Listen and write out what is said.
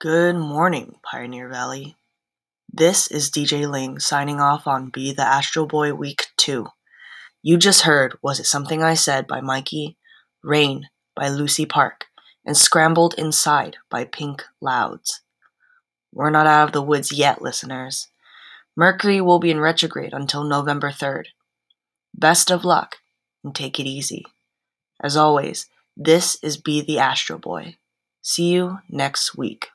Good morning, Pioneer Valley. This is DJ Ling signing off on Be the Astro Boy Week 2. You just heard Was It Something I Said by Mikey, Rain by Lucy Park, and Scrambled Inside by Pink Louds. We're not out of the woods yet, listeners. Mercury will be in retrograde until November 3rd. Best of luck and take it easy. As always, this is Be the Astro Boy. See you next week.